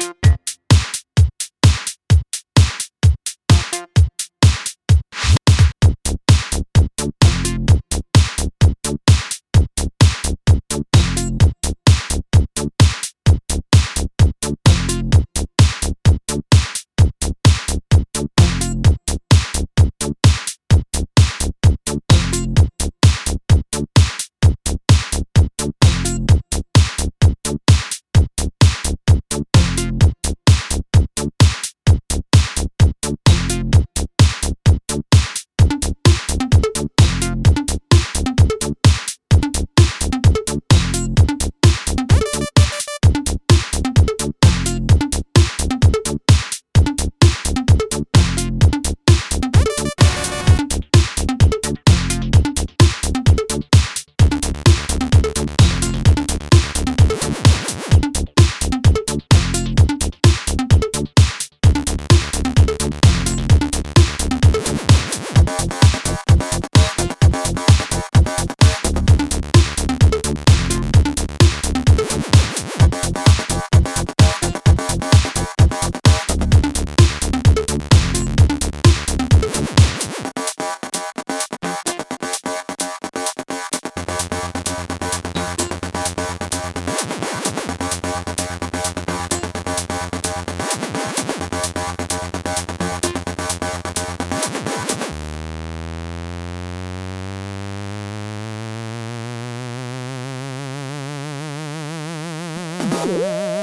you Woo!